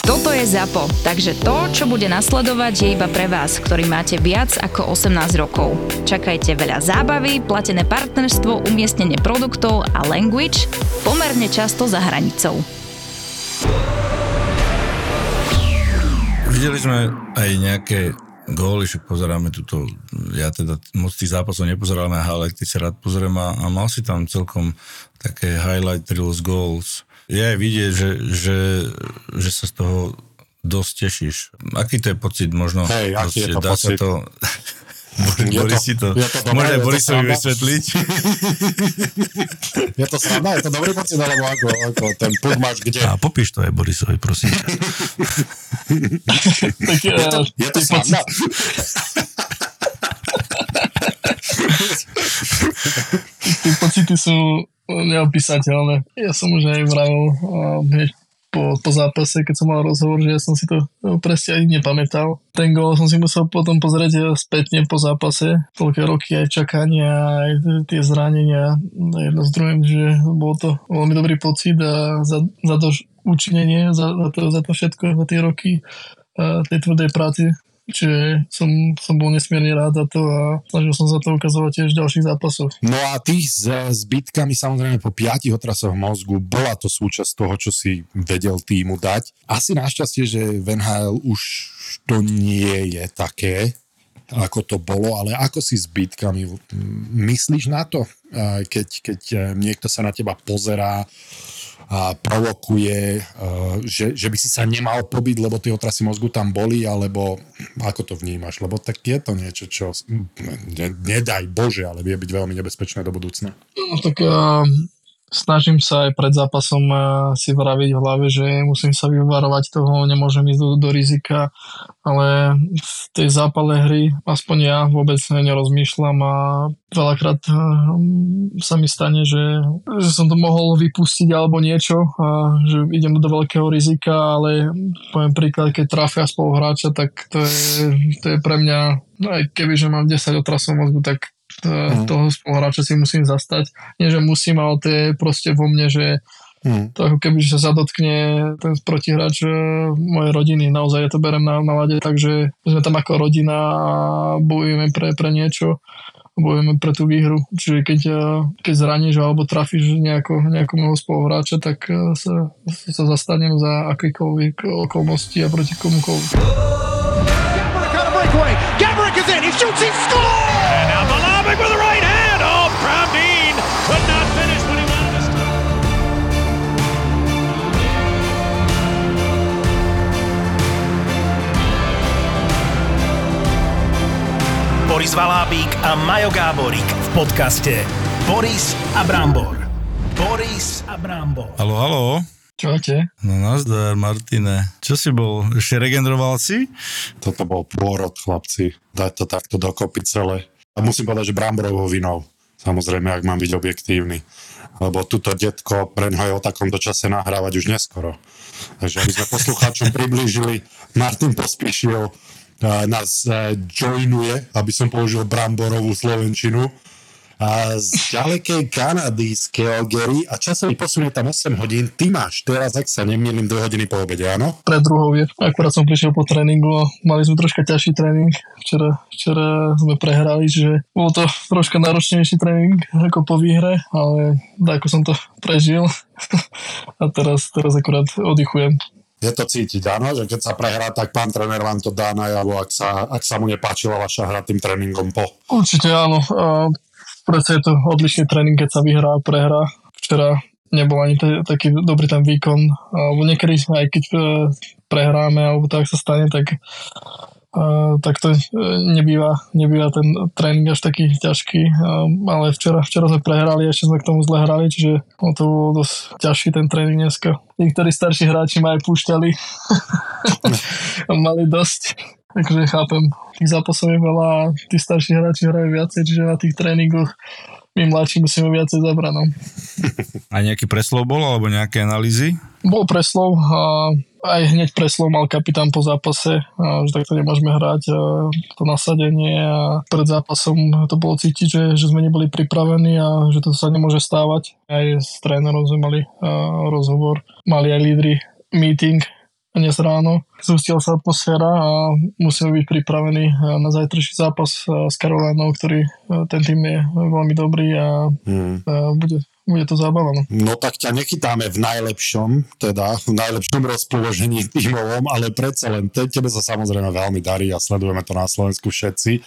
Toto je ZAPO, takže to, čo bude nasledovať, je iba pre vás, ktorý máte viac ako 18 rokov. Čakajte veľa zábavy, platené partnerstvo, umiestnenie produktov a language pomerne často za hranicou. Videli sme aj nejaké góly, že pozeráme túto, ja teda moc tých zápasov nepozerám, ale ty sa rád pozriem a, a mal si tam celkom také highlight reels goals je aj vidieť, že, že, že sa z toho dosť tešíš. Aký to je pocit možno? Hej, aký je to dá pocit? Sa to, Boris si to, je to dobré, môže je to Borisovi vysvetliť. Je to sranda? Je to dobrý pocit, alebo ako, ako ten puk máš kde? A popíš to aj Borisovi, prosím. Tak, Je to, je to sranda? pocity sú neopísateľné. Ja som už aj vravil hneď po, po zápase, keď som mal rozhovor, že ja som si to eh, presne ani nepamätal. Ten gól som si musel potom pozrieť spätne po zápase. Toľké roky aj čakania, aj tie zranenia jedno s druhým, že bol to veľmi dobrý pocit a za, za to učinenie, za, za, to, za to všetko, za tie roky tej tvrdej práci Čiže som, som bol nesmierne rád za to a snažil som sa to ukazovať tiež v ďalších zápasoch. No a ty s zbytkami samozrejme po piatich otrasoch mozgu bola to súčasť toho, čo si vedel týmu dať. Asi našťastie, že v NHL už to nie je také, ako to bolo, ale ako si s? Myslíš na to, keď, keď eh, niekto sa na teba pozerá a provokuje, eh, že, že by si sa nemal pobiť, lebo tie otrasy mozgu tam boli, alebo ako to vnímaš? Lebo tak je to niečo, čo ne, nedaj Bože, ale vie byť veľmi nebezpečné do budúcna. No, tak uh, snažím sa aj pred zápasom uh, si vraviť v hlave, že musím sa vyvarovať toho, nemôžem ísť do, do rizika, ale v tej zápale hry aspoň ja vôbec nerozmýšľam a veľakrát uh, sa mi stane, že, že som to mohol vypustiť alebo niečo, a že idem do veľkého rizika, ale poviem príklad, keď trafia spoluhráča, tak to je, to je pre mňa, aj keby, že mám 10 otrasov mozgu, tak Mhm. toho spoluhráča si musím zastať. Nie, že musím, ale to je proste vo mne, že Hmm. to ako keby sa zadotkne ten protihráč e, mojej rodiny. Naozaj ja to berem na, na lade, takže sme tam ako rodina a bojujeme pre, pre niečo bojujeme pre tú výhru. Čiže keď, e, keď zraníš alebo trafíš nejako, nejakého môjho spoluhráča, tak sa, sa zastanem za akýkoľvek okolnosti a proti komukoľvek. Gabrick is in. He shoots. He scores. Boris Valábík a Majo Gáborík v podcaste Boris a Brambor. Boris a Brambor. Halo, halo. Čaute. No nazdar, Martine. Čo si bol? Ešte regeneroval si? Toto bol pôrod, chlapci. Dať to takto dokopy celé. A musím povedať, že Bramborovou vinou. Samozrejme, ak mám byť objektívny. Lebo tuto detko pre je o takomto čase nahrávať už neskoro. Takže aby sme poslucháčom priblížili, Martin Pospíšil nás eh, joinuje, aby som použil Bramborovú slovenčinu a z ďalekej Kanady, z Calgary a časový posun je tam 8 hodín. Ty máš teraz, ak sa nemýlim, 2 hodiny po obede, áno? pred druhou je. Akurát som prišiel po tréningu a mali sme troška ťažší tréning. Včera, včera sme prehrali, že bol to troška náročnejší tréning ako po výhre, ale ako som to prežil a teraz, teraz akurát oddychujem. Je to cítiť, áno, že keď sa prehrá, tak pán tréner vám to dá najavo, ak sa, ak sa mu nepáčila vaša hra tým tréningom po. Určite áno. A Proste je to odlišný tréning, keď sa vyhrá a prehrá. Včera nebol ani t- taký dobrý ten výkon. Alebo niekedy aj keď e, prehráme, alebo tak sa stane, tak Uh, tak to uh, nebýva, nebýva ten tréning až taký ťažký, ale včera, včera sme prehrali, ešte sme k tomu zle hrali, čiže no, to bol dosť ťažší ten tréning dneska. Niektorí starší hráči ma aj púšťali, mali dosť. akože chápem, tých zápasov je veľa a tí starší hráči hrajú viacej, čiže na tých tréningoch my mladší musíme viacej zabrať. No. A nejaký preslov bol, alebo nejaké analýzy? Bol preslov a aj hneď preslov mal kapitán po zápase, že takto nemôžeme hrať to nasadenie a pred zápasom to bolo cítiť, že, že sme neboli pripravení a že to sa nemôže stávať. Aj s trénerom sme mali rozhovor, mali aj lídry meeting dnes ráno. Zústila sa atmosféra a musíme byť pripravení na zajtrajší zápas s Karolánou, ktorý ten tým je veľmi dobrý a, hmm. a bude, bude to zábava. No. no tak ťa nechytáme v najlepšom, teda v najlepšom rozpoložení tímovom, ale predsa len te, tebe sa samozrejme veľmi darí a sledujeme to na Slovensku všetci.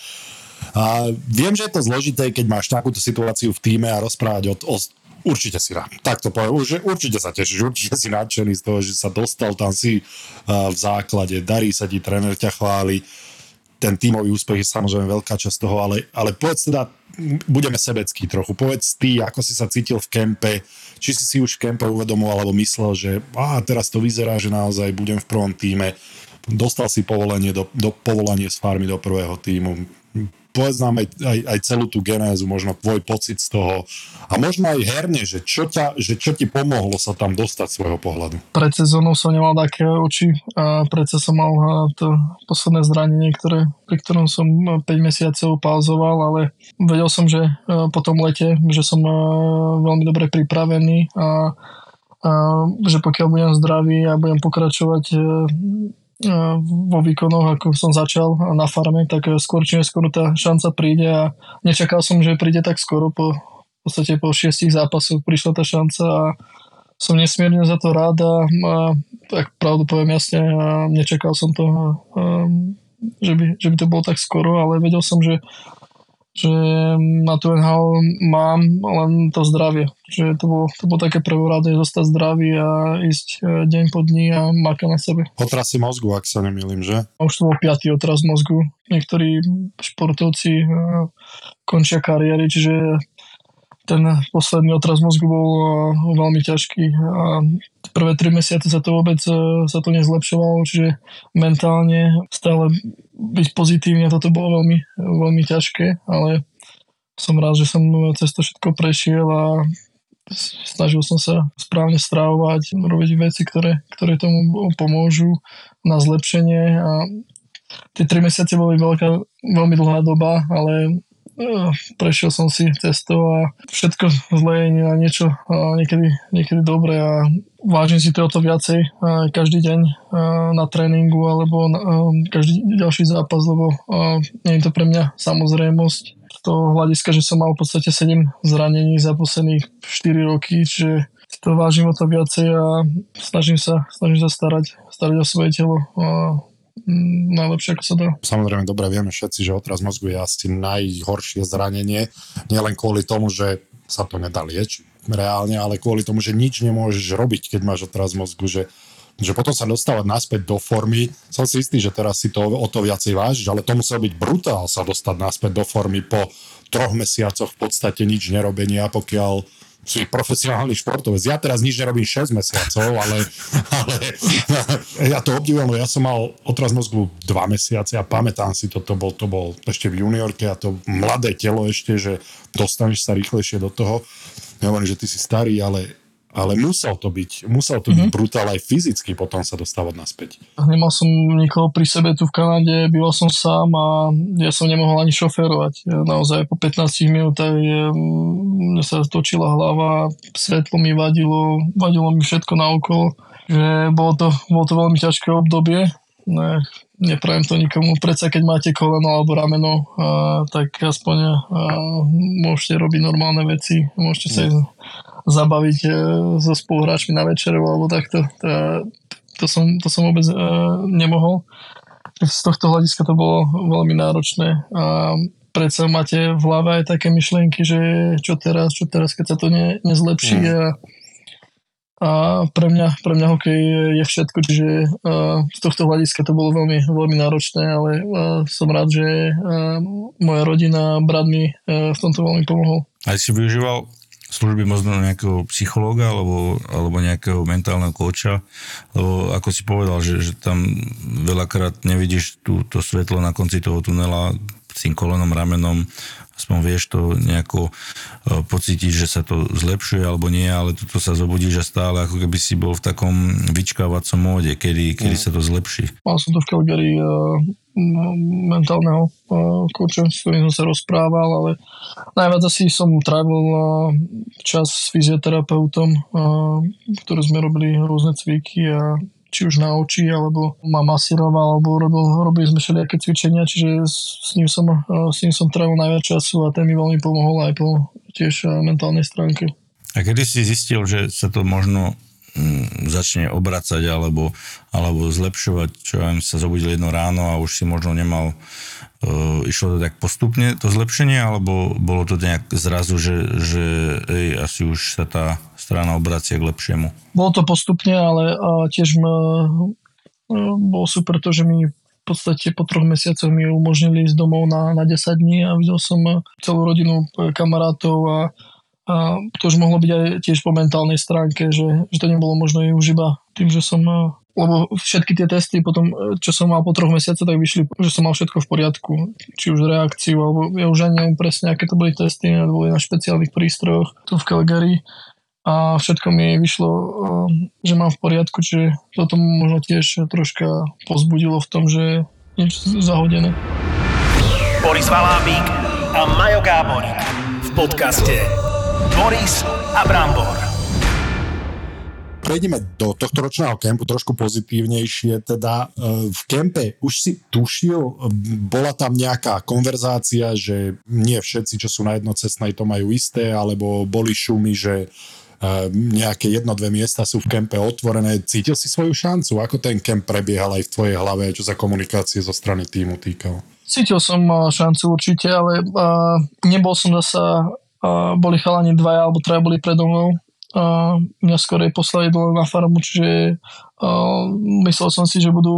A viem, že je to zložité, keď máš takúto situáciu v týme a rozprávať o, o Určite si rád. Tak to poviem. Už, určite sa tešíš, určite si nadšený z toho, že sa dostal tam si v základe, darí sa ti, tréner ťa chváli. Ten tímový úspech je samozrejme veľká časť toho, ale, ale povedz teda, budeme sebecký trochu. Povedz ty, ako si sa cítil v kempe, či si si už v kempe uvedomoval alebo myslel, že á, teraz to vyzerá, že naozaj budem v prvom týme. Dostal si povolenie, do, do, povolanie z farmy do prvého týmu povedz nám aj, aj, aj celú tú genézu, možno tvoj pocit z toho a možno aj herne, že čo, ťa, že čo ti pomohlo sa tam dostať svojho pohľadu. Pred sezónou som nemal také oči a predsa som mal to posledné zranenie, ktoré, pri ktorom som 5 mesiacov pauzoval, ale vedel som, že po tom lete, že som veľmi dobre pripravený a, a že pokiaľ budem zdravý a budem pokračovať vo výkonoch, ako som začal na farme, tak skôr či neskôr tá šanca príde a nečakal som, že príde tak skoro. Po, v podstate po šiestich zápasoch prišla tá šanca a som nesmierne za to rád a, a tak pravdu poviem jasne, a nečakal som to, a, a, že, by, že by to bolo tak skoro, ale vedel som, že že na tú NHL mám len to zdravie. Že to bolo, to bolo také prvoradé zostať zdravý a ísť e, deň po dní a makať na sebe. Otrasy mozgu, ak sa nemýlim, že? A už to bol piatý otras mozgu. Niektorí športovci e, končia kariéry, čiže ten posledný otraz mozgu bol e, veľmi ťažký a prvé tri mesiace sa to vôbec sa to nezlepšovalo, čiže mentálne stále byť pozitívny a toto bolo veľmi, veľmi ťažké, ale som rád, že som cez to všetko prešiel a snažil som sa správne strávovať, robiť veci, ktoré, ktoré tomu pomôžu na zlepšenie a tie tri mesiace boli veľká, veľmi dlhá doba, ale prešiel som si cesto a všetko zlé je na niečo niekedy, niekedy dobré a vážim si to o to viacej každý deň na tréningu alebo na, každý ďalší zápas, lebo nie je to pre mňa samozrejmosť z hľadiska, že som mal v podstate 7 zranení za posledných 4 roky, čiže to vážim o to viacej a snažím sa, snažím sa starať, starať o svoje telo Mm, najlepšie, ako sa dá. Samozrejme, dobre vieme všetci, že otraz mozgu je asi najhoršie zranenie, nielen kvôli tomu, že sa to nedá liečiť reálne, ale kvôli tomu, že nič nemôžeš robiť, keď máš otraz mozgu, že že potom sa dostávať naspäť do formy, som si istý, že teraz si to o to viacej vážiš, ale to musel byť brutál sa dostať naspäť do formy po troch mesiacoch v podstate nič nerobenia, pokiaľ si profesionálny športovec. Ja teraz nič nerobím 6 mesiacov, ale, ale ja to obdivujem, ja som mal otraz mozgu 2 mesiace a pamätám si to, to bol, to bol ešte v juniorke a to mladé telo ešte, že dostaneš sa rýchlejšie do toho. Nehovorím, že ty si starý, ale ale musel to byť, musel to mm-hmm. byť brutál aj fyzicky potom sa dostávať naspäť. Nemal som nikoho pri sebe tu v Kanade, býval som sám a ja som nemohol ani šoférovať. Naozaj po 15 minútach mne sa točila hlava, svetlo mi vadilo, vadilo mi všetko na okolo. Že bolo to, bolo to veľmi ťažké obdobie. Ne, neprajem to nikomu. Predsa keď máte koleno alebo rameno, a, tak aspoň a, môžete robiť normálne veci. Môžete sa mm zabaviť e, so spoluhráčmi na večeru alebo takto. To, to, som, to som vôbec e, nemohol. Z tohto hľadiska to bolo veľmi náročné a predsa máte v hlave aj také myšlienky, že čo teraz, čo teraz, keď sa to ne, nezlepší mm. a, a pre mňa, pre mňa hokej je všetko, čiže z tohto hľadiska to bolo veľmi, veľmi náročné, ale som rád, že moja rodina, brat mi v tomto veľmi pomohol. Aj si využíval služby možno nejakého psychológa alebo, alebo nejakého mentálneho koča, lebo ako si povedal, že, že tam veľakrát nevidíš tú, to svetlo na konci toho tunela s tým kolenom, ramenom, aspoň vieš to nejako e, pocítiť, že sa to zlepšuje alebo nie, ale toto sa zobudíš a stále ako keby si bol v takom vyčkávacom móde, kedy, kedy sa to zlepší. Mal som to v Calgary uh, mentálneho uh, kouča, s ktorým som sa rozprával, ale najviac asi som trávil čas s fyzioterapeutom, ktorý sme robili rôzne cviky a či už na oči, alebo ma masíroval, alebo robil, robili sme všelijaké cvičenia, čiže s ním som, s ním som trávil najviac času a ten mi veľmi pomohol aj po tiež mentálnej stránke. A kedy si zistil, že sa to možno mm, začne obracať alebo, alebo zlepšovať, čo aj sa zobudil jedno ráno a už si možno nemal Uh, išlo to tak postupne, to zlepšenie, alebo bolo to nejak zrazu, že, že ej, asi už sa tá strana obracia k lepšiemu? Bolo to postupne, ale tiež m, uh, bolo super to, že mi v podstate po troch mesiacoch mi umožnili ísť domov na, na 10 dní a videl som celú rodinu kamarátov a, a to už mohlo byť aj tiež po mentálnej stránke, že, že to nebolo možno už iba tým, že som lebo všetky tie testy potom, e, čo som mal po troch mesiacoch, tak vyšli, že som mal všetko v poriadku. Či už reakciu, alebo ja už ani neviem presne, aké to boli testy, boli na špeciálnych prístrojoch tu v Calgary a všetko mi vyšlo, e, že mám v poriadku, čiže toto možno tiež troška pozbudilo v tom, že nič zahodené. Boris Valábík a Majo Gáborík v podcaste Boris a Brambor prejdeme do tohto ročného kempu trošku pozitívnejšie. Teda e, v kempe už si tušil, bola tam nejaká konverzácia, že nie všetci, čo sú na jednocestnej, to majú isté, alebo boli šumy, že nejaké jedno, dve miesta sú v kempe otvorené. Cítil si svoju šancu? Ako ten kemp prebiehal aj v tvojej hlave, čo sa komunikácie zo strany týmu týkalo? Cítil som e, šancu určite, ale uh, nebol som zasa, uh, boli chalani dvaja alebo traja boli predo mnou a mňa skorej poslali dole na farmu, čiže myslel som si, že budú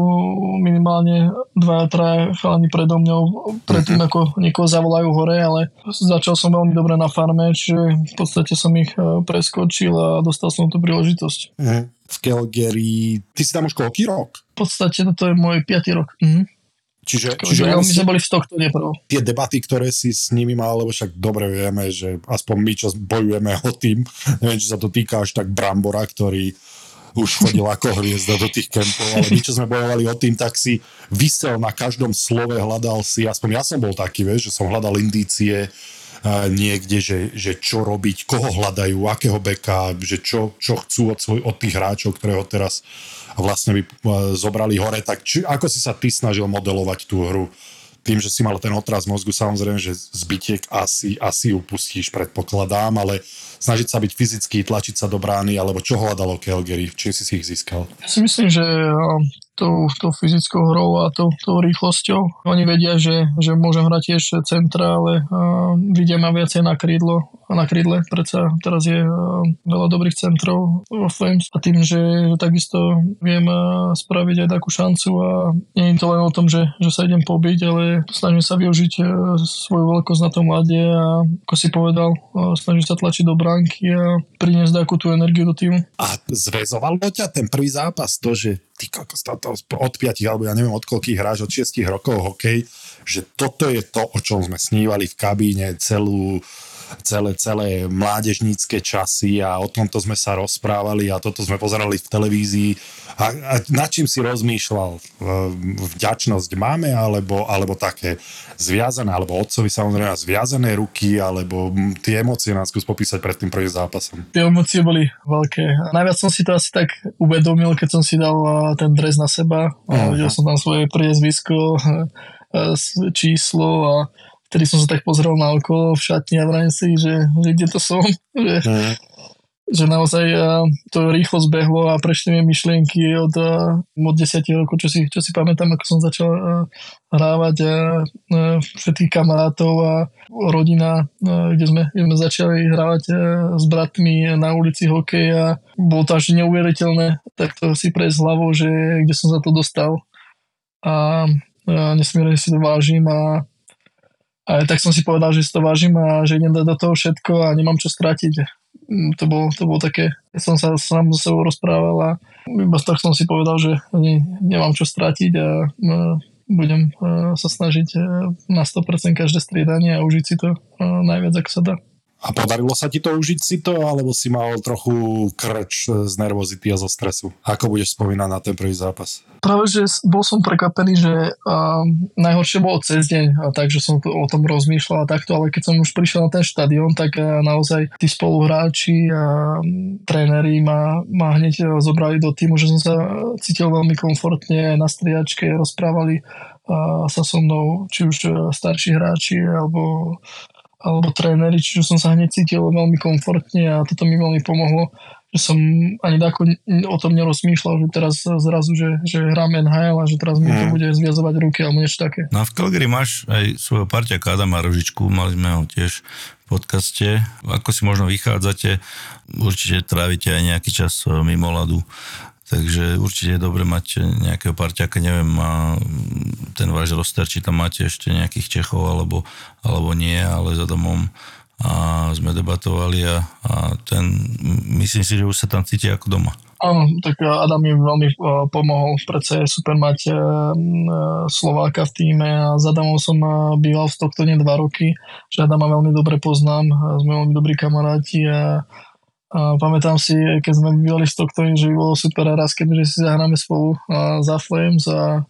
minimálne dva, traja chalani predo mňou predtým, mhm. ako niekoho zavolajú hore, ale začal som veľmi dobre na farme, čiže v podstate som ich uh, preskočil a dostal som tú príležitosť. Uh-huh. V Calgary, ty si tam už koľký rok? V podstate toto je môj piatý rok. Uh-huh. Čiže, čiže my sme boli v Stocktone prvo. Tie debaty, ktoré si s nimi mal, lebo však dobre vieme, že aspoň my, čo bojujeme o tým, neviem, či sa to týka až tak Brambora, ktorý už chodil ako hviezda do tých kempov, ale my, čo sme bojovali o tým, tak si vysel na každom slove, hľadal si, aspoň ja som bol taký, vieš, že som hľadal indície, niekde, že, že čo robiť, koho hľadajú, akého beka, že čo, čo chcú od, svoj, od tých hráčov, ktorého teraz vlastne by zobrali hore. Tak či, ako si sa ty snažil modelovať tú hru? Tým, že si mal ten otraz mozgu, samozrejme, že zbytiek asi, asi upustíš, predpokladám, ale snažiť sa byť fyzicky, tlačiť sa do brány, alebo čo hľadalo Calgary, čím si si ich získal? Ja si myslím, že tou, tou fyzickou hrou a tou, tou rýchlosťou. Oni vedia, že, že môžem hrať tiež centra, ale uh, vidia ma viacej na krídlo na krídle, predsa teraz je uh, veľa dobrých centrov vo Flames a tým, že, takisto viem uh, spraviť aj takú šancu a nie je to len o tom, že, že sa idem pobiť, ale snažím sa využiť uh, svoju veľkosť na tom lade a ako si povedal, snažím sa tlačiť do bránky a priniesť takú tú energiu do týmu. A zväzovalo ťa ten prvý zápas, to, že ty od 5 alebo ja neviem od koľkých hráš, od 6 rokov hokej, že toto je to, o čom sme snívali v kabíne celú celé, celé mládežnícke časy a o tomto sme sa rozprávali a toto sme pozerali v televízii. A, a nad čím si rozmýšľal? Vďačnosť máme alebo, alebo také zviazané, alebo otcovi samozrejme zviazané ruky, alebo tie emócie nás skús popísať pred tým prvým zápasom. Tie emócie boli veľké. Najviac som si to asi tak uvedomil, keď som si dal ten dres na seba. Uh-huh. Videl som tam svoje priezvisko, číslo a vtedy som sa tak pozrel na okolo v šatni a vrajím si, že, že kde to som, že, mm. že naozaj to rýchlo zbehlo a prešli mi myšlienky od, od 10 rokov, čo si, čo si pamätám, ako som začal hrávať a, všetkých kamarátov a rodina, kde sme, kde sme začali hrávať s bratmi na ulici hokej a bolo to až neuveriteľné, tak to si prejsť hlavou, že kde som za to dostal a, a nesmierne si to vážim a a tak som si povedal, že si to vážim a že idem do toho všetko a nemám čo stratiť. mm, to bolo, to bolo také, som sa sám so sebou rozprával a iba tak som si povedal, že ne, nemám čo stratiť a budem sa snažiť na 100% každé striedanie a užiť si to najviac, ako sa dá. A podarilo sa ti to užiť si to, alebo si mal trochu krč z nervozity a zo stresu? Ako budeš spomínať na ten prvý zápas? Práve, že bol som prekvapený, že uh, najhoršie bolo cez deň, a takže som to, o tom rozmýšľal a takto, ale keď som už prišiel na ten štadión, tak uh, naozaj tí spoluhráči a um, tréneri ma, ma hneď uh, zobrali do týmu, že som sa cítil veľmi komfortne na striačke, rozprávali sa so mnou, či už starší hráči, alebo alebo tréneri, čiže som sa hneď cítil veľmi komfortne a toto mi veľmi pomohlo, že som ani tako o tom nerozmýšľal, že teraz zrazu, že, že hrám NHL a že teraz mi to mhm. bude zviazovať ruky alebo niečo také. No a v Calgary máš aj svojho parťaka Adama Rožičku, mali sme ho tiež v podcaste. Ako si možno vychádzate, určite trávite aj nejaký čas mimo ľadu Takže určite je dobre mať nejakého parťaka, neviem, a ten váš roster, či tam máte ešte nejakých Čechov alebo, alebo nie, ale za domom a sme debatovali a, a ten, myslím si, že už sa tam cíti ako doma. Áno, tak Adam mi veľmi pomohol, predsa je super mať Slováka v týme a s Adamom som býval v Stocktone dva roky, že Adama veľmi dobre poznám, sme veľmi dobrí kamaráti a a pamätám si, keď sme bývali v Stocktone, že by bolo super raz, keďže si zahráme spolu a za Flames a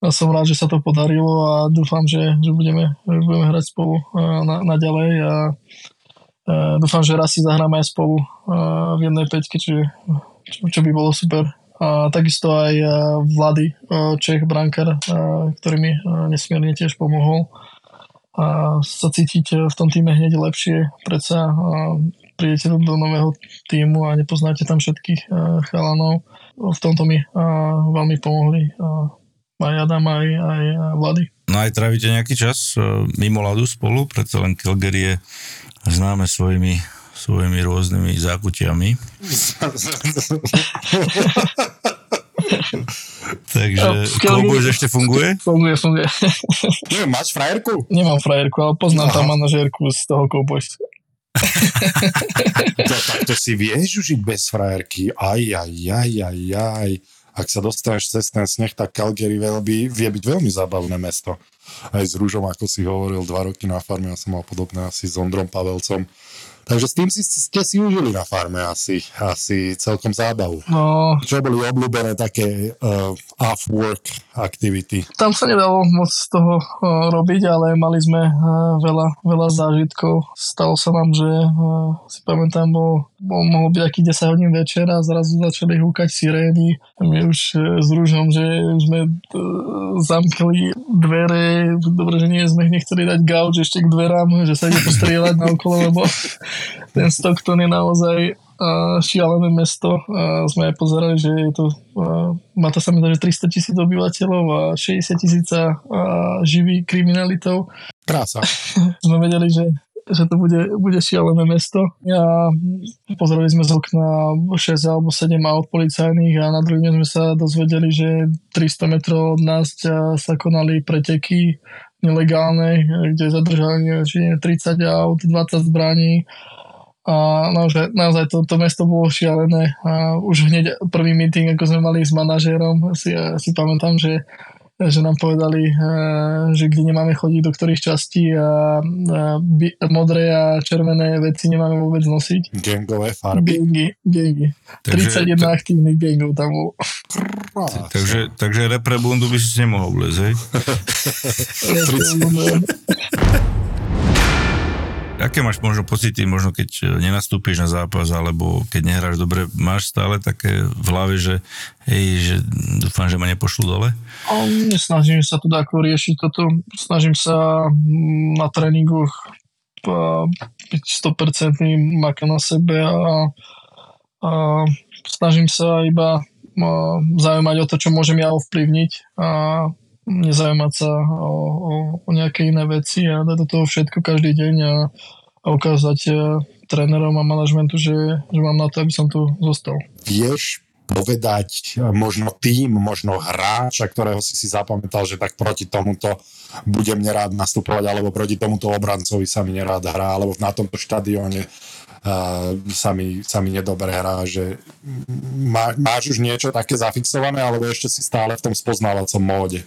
ja som rád, že sa to podarilo a dúfam, že, že budeme, že budeme hrať spolu na, naďalej a, a dúfam, že raz si zahráme aj spolu v jednej peťke, čiže, čo, čo by bolo super. A takisto aj Vlady, Čech, brankar, ktorý mi nesmierne tiež pomohol a sa cítiť v tom týme hneď lepšie. Predsa prídete do nového týmu a nepoznáte tam všetkých uh, chalanov. V tomto mi uh, veľmi pomohli uh, aj Adam, aj, aj Vlady. No aj trávite nejaký čas uh, mimo ľadu spolu, preto len Calgary je známe svojimi svojimi rôznymi zákutiami. Takže no, ešte funguje? Funguje, funguje. Neviem, máš frajerku? Nemám frajerku, ale poznám Aha. tam manažérku z toho Cowboys to, tak to si vieš užiť bez frajerky. Aj, aj, aj, aj, aj. Ak sa dostaneš cez ten sneh, tak Calgary veľby, vie byť veľmi zábavné mesto. Aj s Rúžom, ako si hovoril, dva roky na farme, ja som mal podobné asi s Ondrom Pavelcom Takže s tým si, ste si užili na farme asi, asi celkom zábavu. No. Čo boli obľúbené také uh, off-work activity? Tam sa nedalo moc toho uh, robiť, ale mali sme uh, veľa, veľa zážitkov. Stalo sa nám, že uh, si pamätám, bol, bol mohol byť aký 10 hodín večer a zrazu začali húkať sirény. My už uh, s rúžom, že sme uh, zamkli dvere, dobre, že nie sme nechceli dať gauč ešte k dverám, že sa ide postrieľať na okolo, lebo ten Stockton je naozaj uh, šialené mesto. Uh, sme aj pozerali, že je to, uh, má to sa mi že 300 tisíc obyvateľov a 60 tisíc uh, živých kriminalitov. Krása. sme vedeli, že že to bude, bude šialené mesto. Ja pozreli sme z okna 6 alebo 7 aut policajných a na druhý deň sme sa dozvedeli, že 300 metrov od nás sa konali preteky nelegálne, kde zadržali 30 aut, 20 zbraní. A naozaj, naozaj to, to mesto bolo šialené. A už hneď prvý meeting, ako sme mali s manažérom, si, si pamätám, že že nám povedali, eh, že kde nemáme chodiť, do ktorých častí a, modré a červené veci nemáme vôbec nosiť. Gangové farby. Gangy, gangy. Takže, 31 t- aktívnych gangov tam bol. Takže, takže reprebundu by si nemohol vlezť, hej? aké máš možno pocity, možno keď e, nenastúpiš na zápas, alebo keď nehráš dobre, máš stále také v hlave, že hej, že dúfam, že ma nepošlu dole? Nesnažím sa to ako riešiť toto. Snažím sa mm, na tréningoch byť 100% maka na sebe a, a snažím sa iba zaujímať o to, čo môžem ja ovplyvniť a nezaujímať sa o, o, o nejaké iné veci a dať do toho všetko každý deň a, a ukázať e, trénerom a manažmentu, že, že mám na to, aby som tu zostal. Vieš povedať možno tým, možno hráča, ktorého si si zapamätal, že tak proti tomuto budem nerád nastupovať, alebo proti tomuto obrancovi sa mi nerád hrá, alebo na tomto štadióne uh, sa, mi, sa mi nedobre hrá, že má, máš už niečo také zafixované, alebo ešte si stále v tom spoznávacom móde?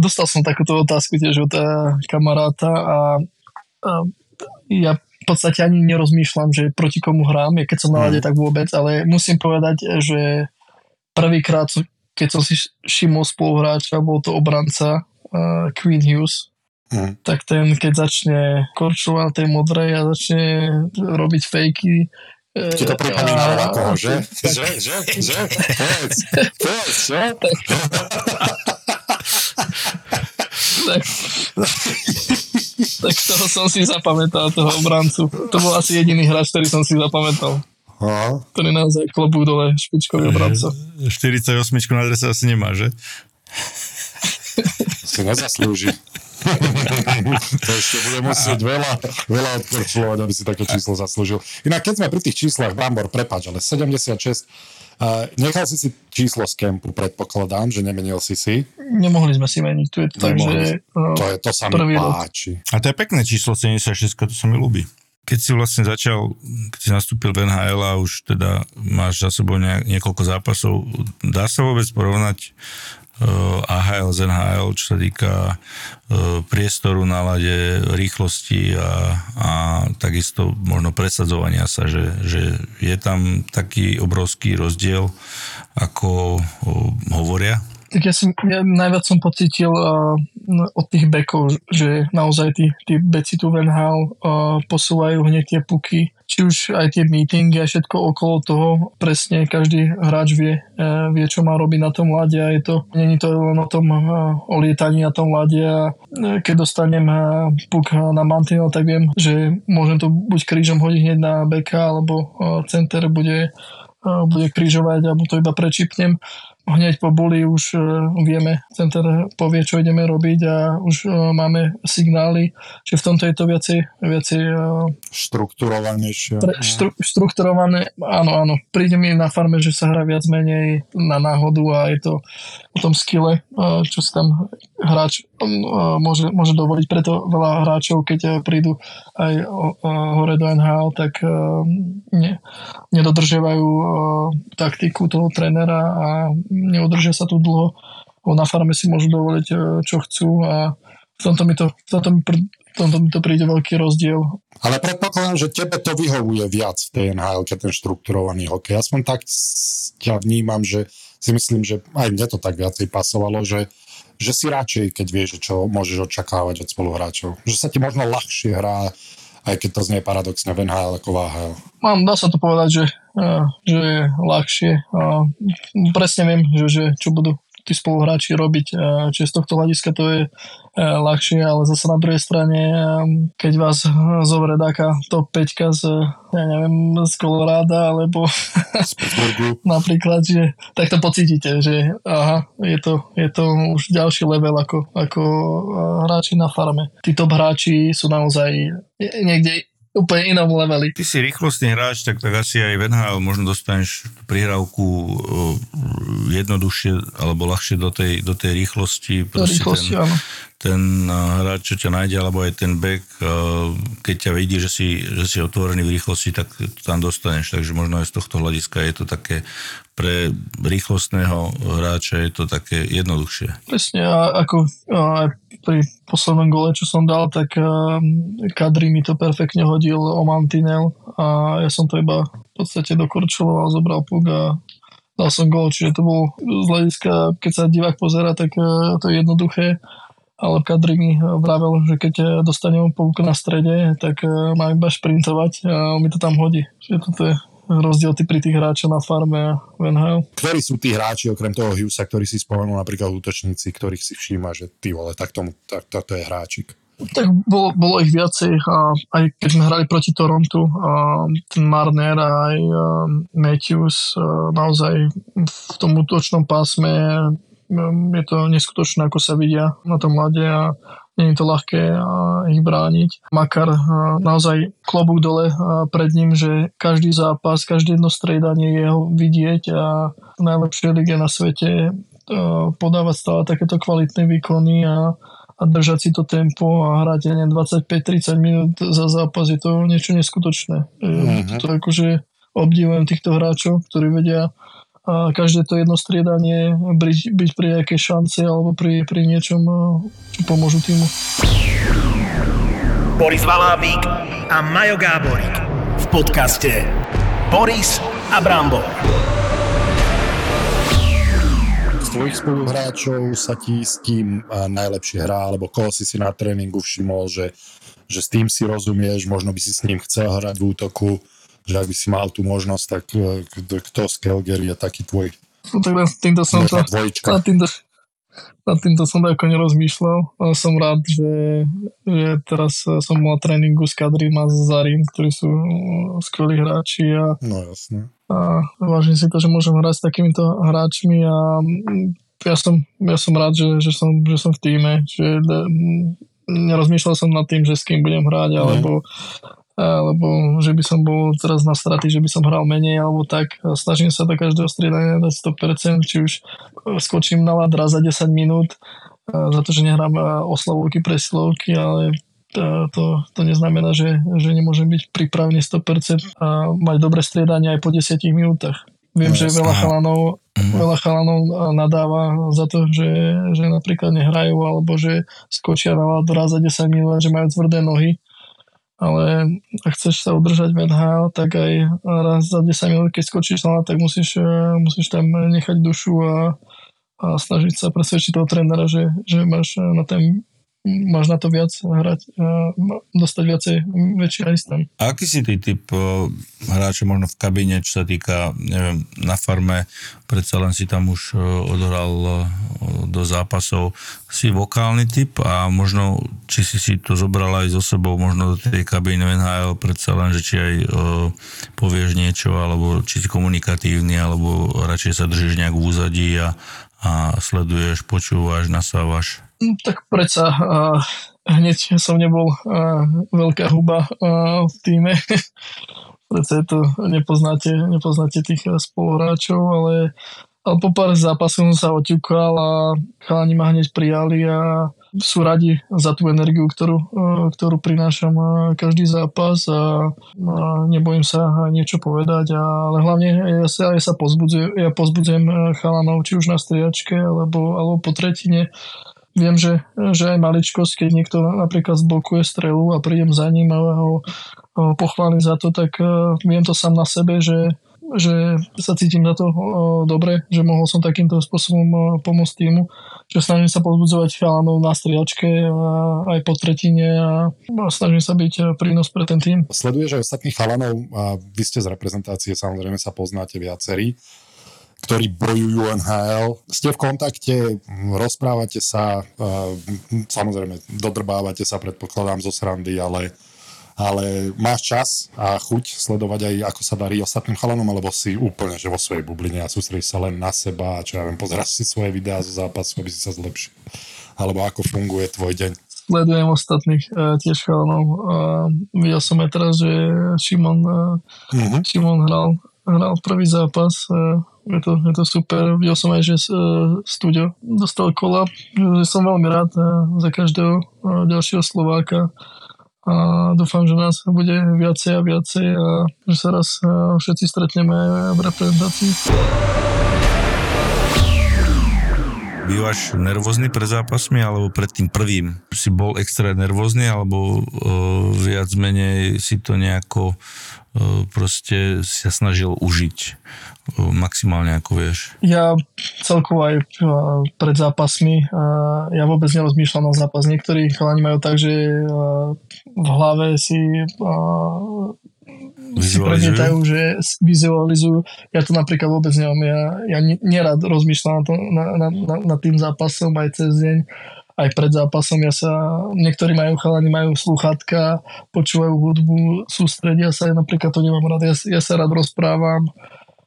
Dostal som takúto otázku tiež od kamaráta a, a ja v podstate ani nerozmýšľam, že proti komu hrám, keď som na lade, mm. tak vôbec, ale musím povedať, že prvýkrát, keď som si všimol spoluhráča, bol to obranca uh, Queen Hughes, Mm. tak ten, keď začne korčovať na tej modrej a začne robiť fejky, Ti to pripomína a, koho, že? Že, že, že? Povedz, povedz, čo? Tak, tak toho som si zapamätal, toho obrancu. To bol asi jediný hráč, ktorý som si zapamätal. Aha. Ktorý naozaj klobúk dole, špičkový obranca. 48 na adrese asi nemá, že? Si nezaslúži. to ešte bude musieť veľa, veľa odkorčovať, aby si také číslo zaslúžil. Inak keď sme pri tých číslach, Bambor, prepač, ale 76, uh, nechal si si číslo z kempu, predpokladám, že nemenil si si. Nemohli sme si meniť, tu je to tak, že... Uh, to, je, to sa mi páči. A to je pekné číslo 76, to sa mi ľúbi keď si vlastne začal, keď si nastúpil v NHL a už teda máš za sebou niekoľko zápasov, dá sa vôbec porovnať Eh, AHL z NHL, čo sa týka eh, priestoru na rýchlosti a, a takisto možno presadzovania sa, že, že je tam taký obrovský rozdiel, ako eh, hovoria tak ja, som, ja najviac som pocítil uh, od tých bekov, že naozaj tí, tí beci tu Venhal uh, posúvajú hneď tie puky, či už aj tie meetingy a všetko okolo toho, presne každý hráč vie, uh, vie čo má robiť na tom lade a je to, není to len o tom uh, o lietaní na tom lade a uh, keď dostanem uh, puk na mantinel, tak viem, že môžem to buď krížom hodiť hneď na beka, alebo uh, center bude bude križovať a to iba prečipnem hneď po buli už uh, vieme, center povie, čo ideme robiť a už uh, máme signály, že v tomto je to viacej, viacej štrukturovanejšie. Pre, štru, štrukturované, áno, áno. Príde mi na farme, že sa hrá viac menej na náhodu a je to o tom skille, uh, čo si tam hráč môže, môže dovoliť. Preto veľa hráčov, keď uh, prídu aj uh, hore do NHL, tak uh, ne, nedodržiavajú uh, taktiku toho trénera a neudržia sa tu dlho, na farme si môžu dovoliť, čo chcú a v tomto mi to, v tomto mi, v tomto mi to príde veľký rozdiel. Ale predpokladám, že tebe to vyhovuje viac v tej NHL, ten štrukturovaný hokej. Aspoň tak ťa vnímam, že si myslím, že aj mne to tak viacej pasovalo, že, že si radšej, keď vieš, čo môžeš očakávať od spoluhráčov. Že sa ti možno ľahšie hrá aj keď to znie paradoxne v NHL ako v AHL. Mám, dá sa to povedať, že, že je ľahšie. Presne viem, že, že čo budú tí spoluhráči robiť. Čiže z tohto hľadiska to je ľahšie, ale zase na druhej strane, keď vás zovre taká top 5 z, ja neviem, z Koloráda, alebo napríklad, že tak to pocítite, že aha, je to, je to už ďalší level ako, ako hráči na farme. Tí top hráči sú naozaj niekde úplne inom leveli. Ty si rýchlostný hráč, tak, tak asi aj v NHL možno dostaneš prihrávku jednoduchšie alebo ľahšie do tej, do tej rýchlosti. Do rýchlosti, ten, áno ten eh, hráč, čo ťa nájde, alebo aj ten back, eh, keď ťa vidí, že si, že si otvorený v rýchlosti, tak tam dostaneš. Takže možno aj z tohto hľadiska je to také pre rýchlostného hráča je to také jednoduchšie. Presne, a ako pri poslednom gole, čo som dal, tak Kadri mi to perfektne hodil o mantinel a ja som to iba v podstate dokorčoval, zobral puk a dal som gol, čiže to bol z hľadiska, keď sa divák pozera, tak to je jednoduché ale Kadri mi vravel, že keď dostanem pouk na strede, tak eh, mám iba šprintovať a on mi to tam hodí. Čiže toto je rozdiel pri tých hráčoch na farme a v NHL. Ktorí sú tí hráči, okrem toho Hughesa, ktorí si spomenul napríklad útočníci, ktorých si všíma, že ty vole, tak tomu, tak, to, je hráčik. Tak bolo, bolo ich viacej a aj keď sme hrali proti Torontu, a ten Marner a aj Matthews a naozaj v tom útočnom pásme Ehm, je to neskutočné, ako sa vidia na tom mlade a nie je to ľahké ich brániť. Makar naozaj klobúk dole pred ním, že každý zápas, každé jedno striedanie je ho vidieť a v najlepšej lige na svete podávať stále takéto kvalitné výkony a a držať si to tempo a hrať ja 25-30 minút za zápas je to niečo neskutočné. Mm-hmm. To akože obdivujem týchto hráčov, ktorí vedia a každé to jedno striedanie byť, byť pri nejakej šance alebo pri, pri niečom, čo pomôžu týmu. Boris Valábík a Majo Gáborík v podcaste Boris a Brambor tvojich spoluhráčov sa ti s tým najlepšie hrá, alebo koho si si na tréningu všimol, že, že s tým si rozumieš, možno by si s ním chcel hrať v útoku, že ak by si mal tú možnosť, tak e, kto z Calgary je taký tvoj no, tak na týmto som to, na týmto, nad týmto som ako nerozmýšľal. Ale som rád, že, že teraz som mal tréningu s Kadrím a s Zarim, ktorí sú skvelí hráči a, no, jasne. a vážim si to, že môžem hrať s takýmito hráčmi a ja som, ja som rád, že, že, som, že som v týme, že nerozmýšľal som nad tým, že s kým budem hrať, mm. Alebo že by som bol teraz na straty, že by som hral menej alebo tak. Snažím sa do každého striedania dať 100%, či už skočím na lad raz za 10 minút za to, že nehrám oslavovky, presilovky, ale to, to, to neznamená, že, že nemôžem byť pripravený 100% a mať dobré striedanie aj po 10 minútach. Viem, no, že veľa chalanov, mm. veľa chalanov nadáva za to, že, že napríklad nehrajú alebo že skočia na lad raz za 10 minút, že majú tvrdé nohy ale ak chceš sa udržať v NHL, tak aj raz za 10 minút, keď skočíš na tak musíš, eh, musíš tam nechať dušu a, a snažiť sa presvedčiť toho trénera, že, že máš na ten na to viac hrať, dostať viacej, väčší time. A aký si ty typ hráča možno v kabíne, čo sa týka, neviem, na farme, predsa len si tam už odohral do zápasov. Si vokálny typ a možno, či si si to zobral aj so sebou, možno do tej kabíny NHL, predsa len, že či aj povieš niečo, alebo či si komunikatívny, alebo radšej sa držíš nejak v úzadí a, a sleduješ, počúvaš, nasávaš? Hm, tak predsa hneď som nebol veľká huba v týme. predsa je to, nepoznáte, nepoznáte tých spoluhráčov, ale, ale po pár zápasov som sa oťukal a chalani ma hneď prijali a sú radi za tú energiu, ktorú, ktorú prinášam každý zápas a, nebojím sa niečo povedať, ale hlavne ja sa, ja sa pozbudzujem, ja pozbudzujem chalanov, či už na striačke alebo, alebo po tretine. Viem, že, že aj maličkosť, keď niekto napríklad zblokuje strelu a prídem za ním a ho, ho pochválim za to, tak viem to sám na sebe, že, že sa cítim na to dobre, že mohol som takýmto spôsobom pomôcť týmu, že snažím sa pozbudzovať chalanov na striačke aj po tretine a, snažím sa byť uh, prínos pre ten tým. Sleduješ aj ostatných chalanov a vy ste z reprezentácie, samozrejme sa poznáte viacerí ktorí bojujú NHL. Ste v kontakte, rozprávate sa, samozrejme dodrbávate sa, predpokladám, zo srandy, ale, ale máš čas a chuť sledovať aj, ako sa darí ostatným chalanom, alebo si úplne že vo svojej bubline a sústredíš sa len na seba a čo ja viem, pozeráš si svoje videá zo zápasu, aby si sa zlepšil. Alebo ako funguje tvoj deň sledujem ostatných uh, tiež chalanov. Uh, videl som aj teraz, že Šimon, uh, uh-huh. Šimon hral, hral prvý zápas. Uh, je to, je to super. Videl som aj, že uh, studio dostal kola, som veľmi rád uh, za každého uh, ďalšieho Slováka a dúfam, že nás bude viacej a viacej a že sa raz uh, všetci stretneme v reprezentácii. Bývaš nervózny pred zápasmi alebo pred tým prvým? Si bol extra nervózny alebo uh, viac menej si to nejako uh, proste sa snažil užiť? maximálne, ako vieš? Ja celkovo aj pred zápasmi, ja vôbec nerozmýšľam na zápas. Niektorí chalani majú tak, že v hlave si si predmietajú, že vizualizujú. Ja to napríklad vôbec nemám. Ja, ja nerad rozmýšľam na, to, na, na, na, na tým zápasom aj cez deň aj pred zápasom. Ja sa, niektorí majú chalani, majú sluchátka, počúvajú hudbu, sústredia sa, ja napríklad to nemám rád. Ja, ja sa rád rozprávam,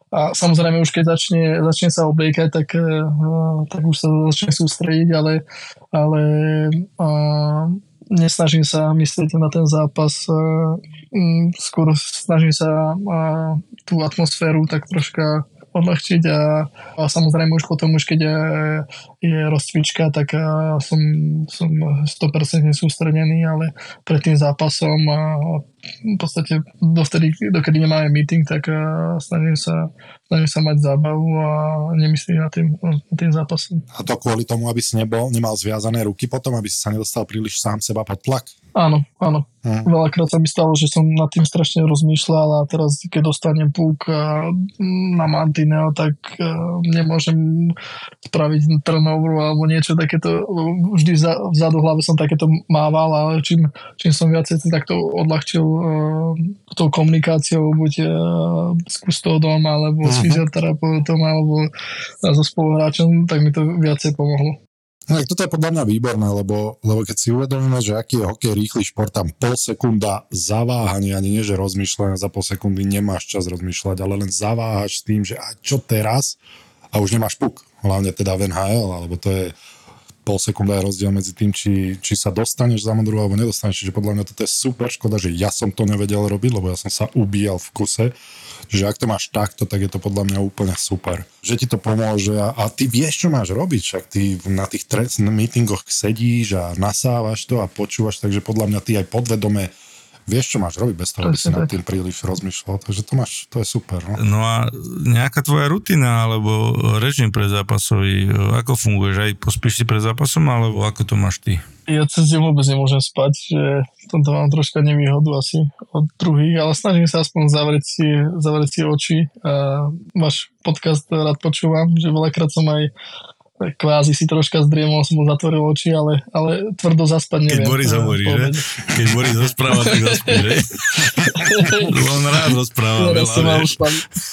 a samozrejme už keď začne, začne sa obliekať, tak, uh, tak už sa začne sústrediť, ale, ale uh, nesnažím sa myslieť na ten zápas, uh, skôr snažím sa uh, tú atmosféru tak troška odľahčiť a, a samozrejme už potom, už keď je, je rozcvička, tak a, som, som 100% sústredený, ale pred tým zápasom a v podstate dovtedy, dokedy nemáme meeting, tak a, snažím sa, snažím sa mať zábavu a nemyslím na tým, tým zápasom. A to kvôli tomu, aby si nebol, nemal zviazané ruky potom, aby si sa nedostal príliš sám seba pod tlak? Áno, áno. Hm. Veľakrát sa mi stalo, že som nad tým strašne rozmýšľal a teraz, keď dostanem púk a, na mantinel, tak a, nemôžem spraviť turnover alebo niečo takéto. Vždy vza, vzadu hlave som takéto mával, ale čím, čím som viacej takto odľahčil a, tou komunikáciou, buď a, s kustódom, alebo s Mhm. fyzioterapeutom, alebo so spoluhráčom, tak mi to viacej pomohlo. No, toto je podľa mňa výborné, lebo, lebo keď si uvedomíme, že aký je hokej rýchly šport, tam pol sekunda zaváhanie, ani nie, že rozmýšľania za pol sekundy nemáš čas rozmýšľať, ale len zaváhaš s tým, že a čo teraz? A už nemáš puk, hlavne teda v NHL, alebo to je pol sekunda je rozdiel medzi tým, či, či sa dostaneš za modru alebo nedostaneš. Čiže podľa mňa toto je super škoda, že ja som to nevedel robiť, lebo ja som sa ubíjal v kuse. Že ak to máš takto, tak je to podľa mňa úplne super. Že ti to pomôže a, a ty vieš, čo máš robiť. Však ty na tých tre- meetingoch sedíš a nasávaš to a počúvaš, takže podľa mňa ty aj podvedome vieš, čo máš robiť bez toho, aby si nad tým príliš rozmýšľal. Takže to máš, to je super. No. No a nejaká tvoja rutina alebo režim predzápasový, ako funguješ? Aj pospíš si pred zápasom, alebo ako to máš ty? Ja cez deň vôbec nemôžem spať, že v tomto mám troška nevýhodu asi od druhých, ale snažím sa aspoň zavrieť si, zavrieť si oči. A váš podcast rád počúvam, že veľakrát som aj kvázi si troška zdriemol, som mu zatvoril oči, ale, ale tvrdo zaspať Keď neviem. Boris A, hovorí, že? Keď Boris rozpráva, tak zaspíš, že? On rád rozpráva Teraz veľa, vieš.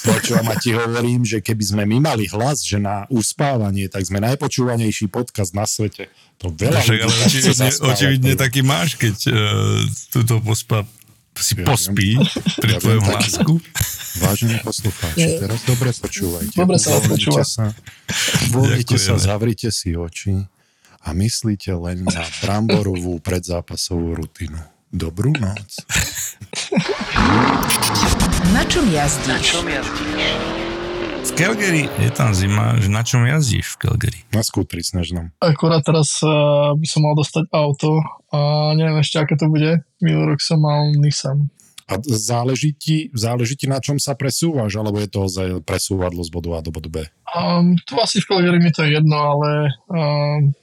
Počúvam a ti hovorím, že keby sme my mali hlas, že na uspávanie, tak sme najpočúvanejší podcast na svete. To veľa Však ale očividne, očividne taký máš, keď uh, túto pospa, si Ja pospí Ja pri tvojom viem, taký- hlásku. Vážení poslucháči, teraz dobre počúvajte. Dobre sa odpočúva. sa, uvoľnite sa, zavrite si oči a myslíte len na bramborovú predzápasovú rutinu. Dobrú noc. Na čom jazdíš? V Calgary je tam zima, že na čom jazdíš v Calgary? Na skútri snežnom. Akurát teraz uh, by som mal dostať auto a neviem ešte, aké to bude. Minulý rok som mal Nissan. A záleží ti, záleží ti na čom sa presúvaš, alebo je to ozaj presúvadlo z bodu A do bodu B? Um, tu asi v Calgary mi to je jedno, ale, um,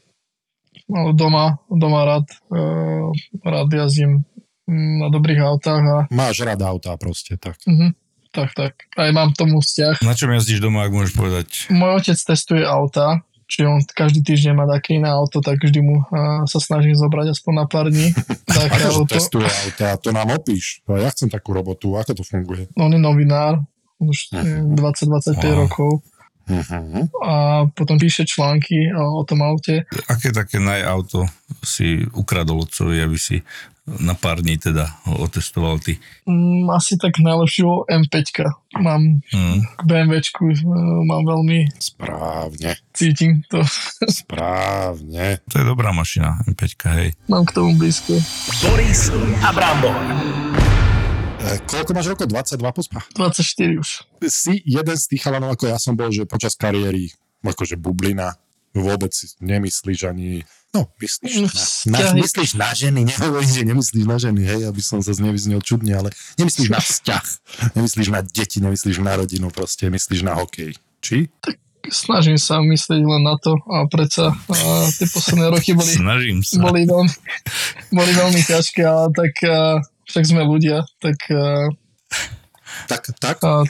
ale doma, doma rád, uh, rád jazdím mm, na dobrých autách a Máš rada autá proste, tak. uh, tak, tak. Aj mám tomu vzťah. Na čom jazdíš doma, ak môžeš povedať? Môj otec testuje auta, čiže on každý týždeň má také iné auto, tak vždy mu uh, sa snažím zobrať aspoň na pár dní. Také auto. testuje autá, to nám opíš. Ja chcem takú robotu, ako to funguje? On je novinár, už eh, 20-25 Wow. rokov Uh-huh. a potom píše články o, o tom aute. Aké také najauto si ukradol otcovi, aby si na pár dní teda ho otestoval ty? Mm, asi tak najlepšiu M5. Mám Hmm. k BMWčku, eh, mám veľmi, Správne, cítim to, správne. To je dobrá mašina, M5, hej. mám k tomu blízko. Boris a Brambor. E, koľko máš rokov? 22 pospa? 24 už. Si jeden z tých chalanov, ako ja som bol, že počas kariéry, akože bublina, vôbec nemyslíš ani... No, myslíš na, na, Vzťahy. myslíš na ženy, nehovorím, že nemyslíš na ženy, hej, aby som sa znevyznel čudne, ale nemyslíš na vzťah, nemyslíš na deti, nemyslíš na rodinu, proste myslíš na hokej. Či? Snažím sa myslieť len na to a predsa a tie posledné roky boli, Snažím sa. boli, veľmi, boli veľmi ťažké, ale tak a, však sme ľudia, tak a, Tak, tak, a,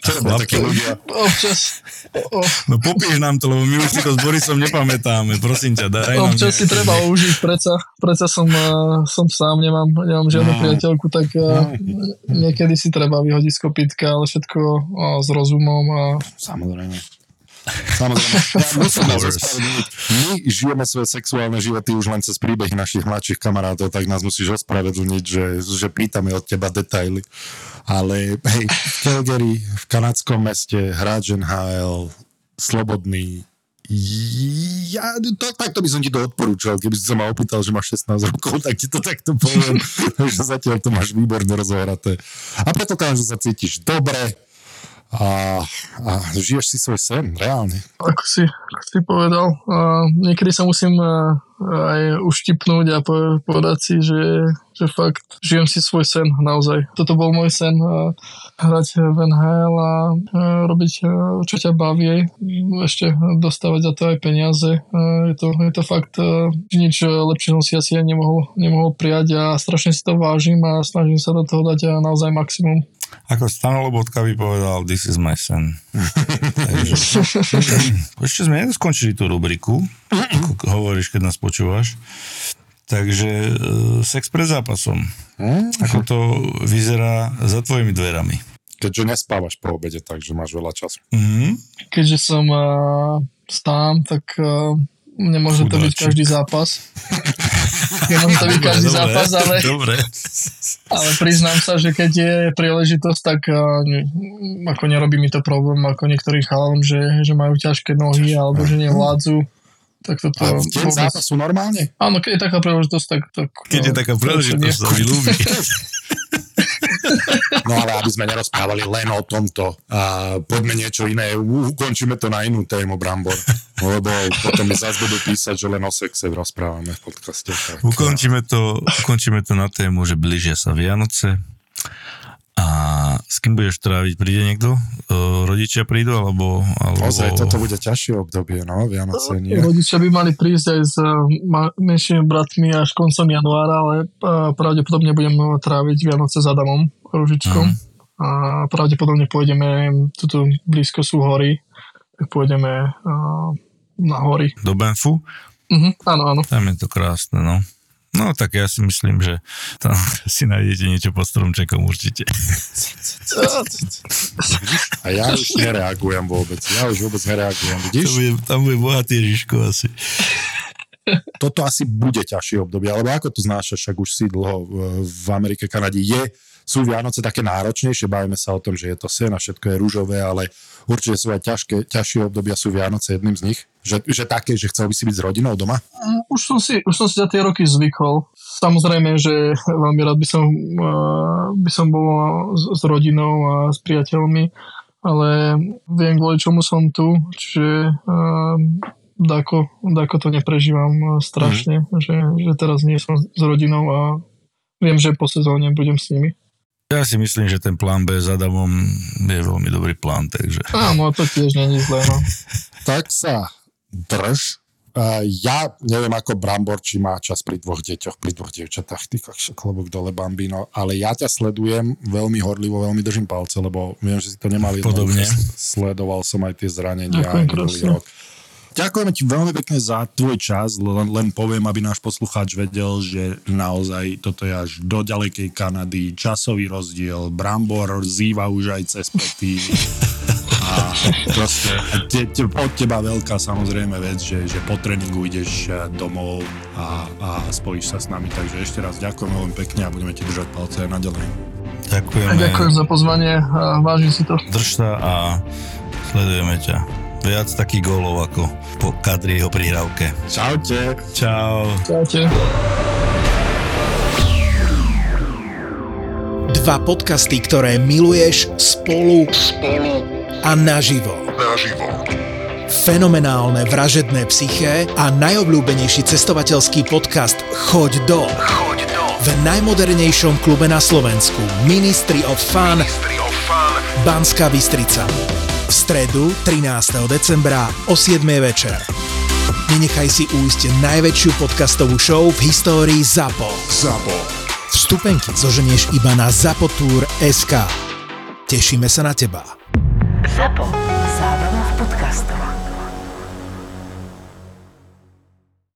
čo robia takí ľudia? občas, o, No popíš nám to, lebo my už si to s Borisom nepamätáme. Prosím ťa, daj nám občas si treba užiť, predsa, predsa som, a, som sám, nemám, nemám žiadnu No. priateľku, tak a, niekedy si treba vyhodiť z kopítka, ale všetko a, s rozumom a Samozrejme. Samozrejme, ja musím nás course. ospravedlniť. My žijeme svoje sexuálne životy už len cez príbehy našich mladších kamarátov, tak nás musíš ospravedlniť, že, že pýtame od teba detaily. Ale hej, v Calgary, v kanadskom meste, hráč NHL, slobodný, ja, to, takto by som ti to odporúčal, keby si sa ma opýtal, že máš 16 rokov, tak ti to takto poviem, že zatiaľ to máš výborne rozohraté. A preto že sa cítiš dobre, a, a žiješ si svoj sen, reálne. Ako si, ako si povedal, uh, niekedy sa musím uh, aj uštipnúť a po, povedať si, že, že fakt žijem si svoj sen naozaj. Toto bol môj sen uh, hrať v NHL a uh, robiť uh, čo ťa baví, ešte dostávať za to aj peniaze. Uh, je, to, je to fakt, uh, nič lepšie som si asi nemohol, nemohol prijať a strašne si to vážim a snažím sa do toho dať naozaj maximum. Ako Stano Lobotka by povedal, this is my son. Takže, ešte sme nedoskončili tú rubriku, ako hovoríš, keď nás počúvaš. Takže e, sex pred zápasom. Ako to vyzerá za tvojimi dverami? Keďže nespávaš po obede, takže máš veľa času. Mhm. Keďže som uh, stám, tak uh, nemôže to byť Chudáčik. každý zápas. Nemôže to byť každý zápas, ale, Dobre. ale priznám sa, že keď je príležitosť, tak ne, ako nerobí mi to problém ako niektorým chalom, že, že majú ťažké nohy alebo že nevládzu. Tak toto A v deň zápasu normálne? Áno, keď je taká príležitosť, tak... tak Keď je no, taká to príležitosť, to mi ľúbi. No ale aby sme nerozprávali len o tomto, a poďme niečo iné, ukončíme to na inú tému, Brambor, lebo potom mi zase budú písať, že len o sexe rozprávame v podcaste. Tak, Ukončíme to, ukončíme to na tému, že blížia sa Vianoce. A s kým budeš tráviť? Príde niekto? O, rodičia prídu? Alebo, alebo... Ozaj, toto bude ťažšie obdobie, no, Vianoce nie. Rodičia by mali prísť aj s ma- menšími bratmi až koncom januára, ale uh, pravdepodobne budem tráviť Vianoce s Adamom Ružičkom. Mhm. A pravdepodobne pôjdeme, tuto blízko sú hory, tak pôjdeme uh, na hory. Do Banfu? Uh-huh, áno, áno. Tam je to krásne, no. No tak ja si myslím, že tam si nájdete niečo pod stromčekom určite. A ja už nereagujem vôbec, ja už vôbec nereagujem. Tam Vidíš, bude, tam bude bohatý Ježiško asi. toto asi bude ťažšie obdobie, alebo ako to znášaš, však už si dlho v, v Amerike, Kanade je, sú Vianoce také náročnejšie, bavíme sa o tom, že je to sen a všetko je rúžové, ale určite sú aj ťažké, ťažšie obdobia, sú Vianoce jedným z nich. Že, že také, že chcel by si byť s rodinou doma? Mm, Už som, si, už som si za tie roky zvykol. Samozrejme, že veľmi rád by som, uh, by som bol s, s rodinou a s priateľmi, ale viem, kvôli čomu som tu, čiže uh, dako, dako to neprežívam uh, strašne, mm. že, že teraz nie som s rodinou a viem, že po sezóne budem s nimi. Ja si myslím, že ten plán B s Adamom je veľmi dobrý plán, takže... Áno, to tiež je zlé, no. Tak sa drž. Uh, ja neviem ako Brambor, či má čas pri dvoch deťoch, pri dvoch devčatách, ty klobúk dole bambino, ale ja ťa sledujem veľmi horlivo, veľmi držím palce, lebo viem, že si to nemal Podobne. Sledoval som aj tie zranenia aj minulý rok. Ďakujeme ti veľmi pekne za tvoj čas, len, len poviem, aby náš poslucháč vedel, že naozaj toto je až do ďalekej Kanady, časový rozdiel, Brambor zýva už aj cez pety. A proste te, te, od teba veľká samozrejme vec, že, že po tréningu ideš eh, domov a, a spojíš sa s nami. Takže ešte raz ďakujem veľmi pekne a budeme ti držať palce aj naďalej. Ďakujeme. ďakujem za pozvanie a vážim si to. Drž sa a sledujeme ťa. Viac takých gólov ako po Kadrieho prihrávke. Čaute. Čau. Čaute. Dva podcasty, ktoré miluješ spolu, spolu a naživo. naživo. Fenomenálne vražedné psyché a najobľúbenejší cestovateľský podcast Choď do. Choď do. V najmodernejšom klube na Slovensku Ministry of Fun, Ministry of Fun. Banská Bystrica. V stredu 13. decembra o 7. večer. Nenechaj si újsť najväčšiu podcastovú show v histórii ZAPO. ZAPO. Vstupenky zoženieš iba na zapotur.sk. Tešíme sa na teba. ZAPO. Zábrná v podcastovách.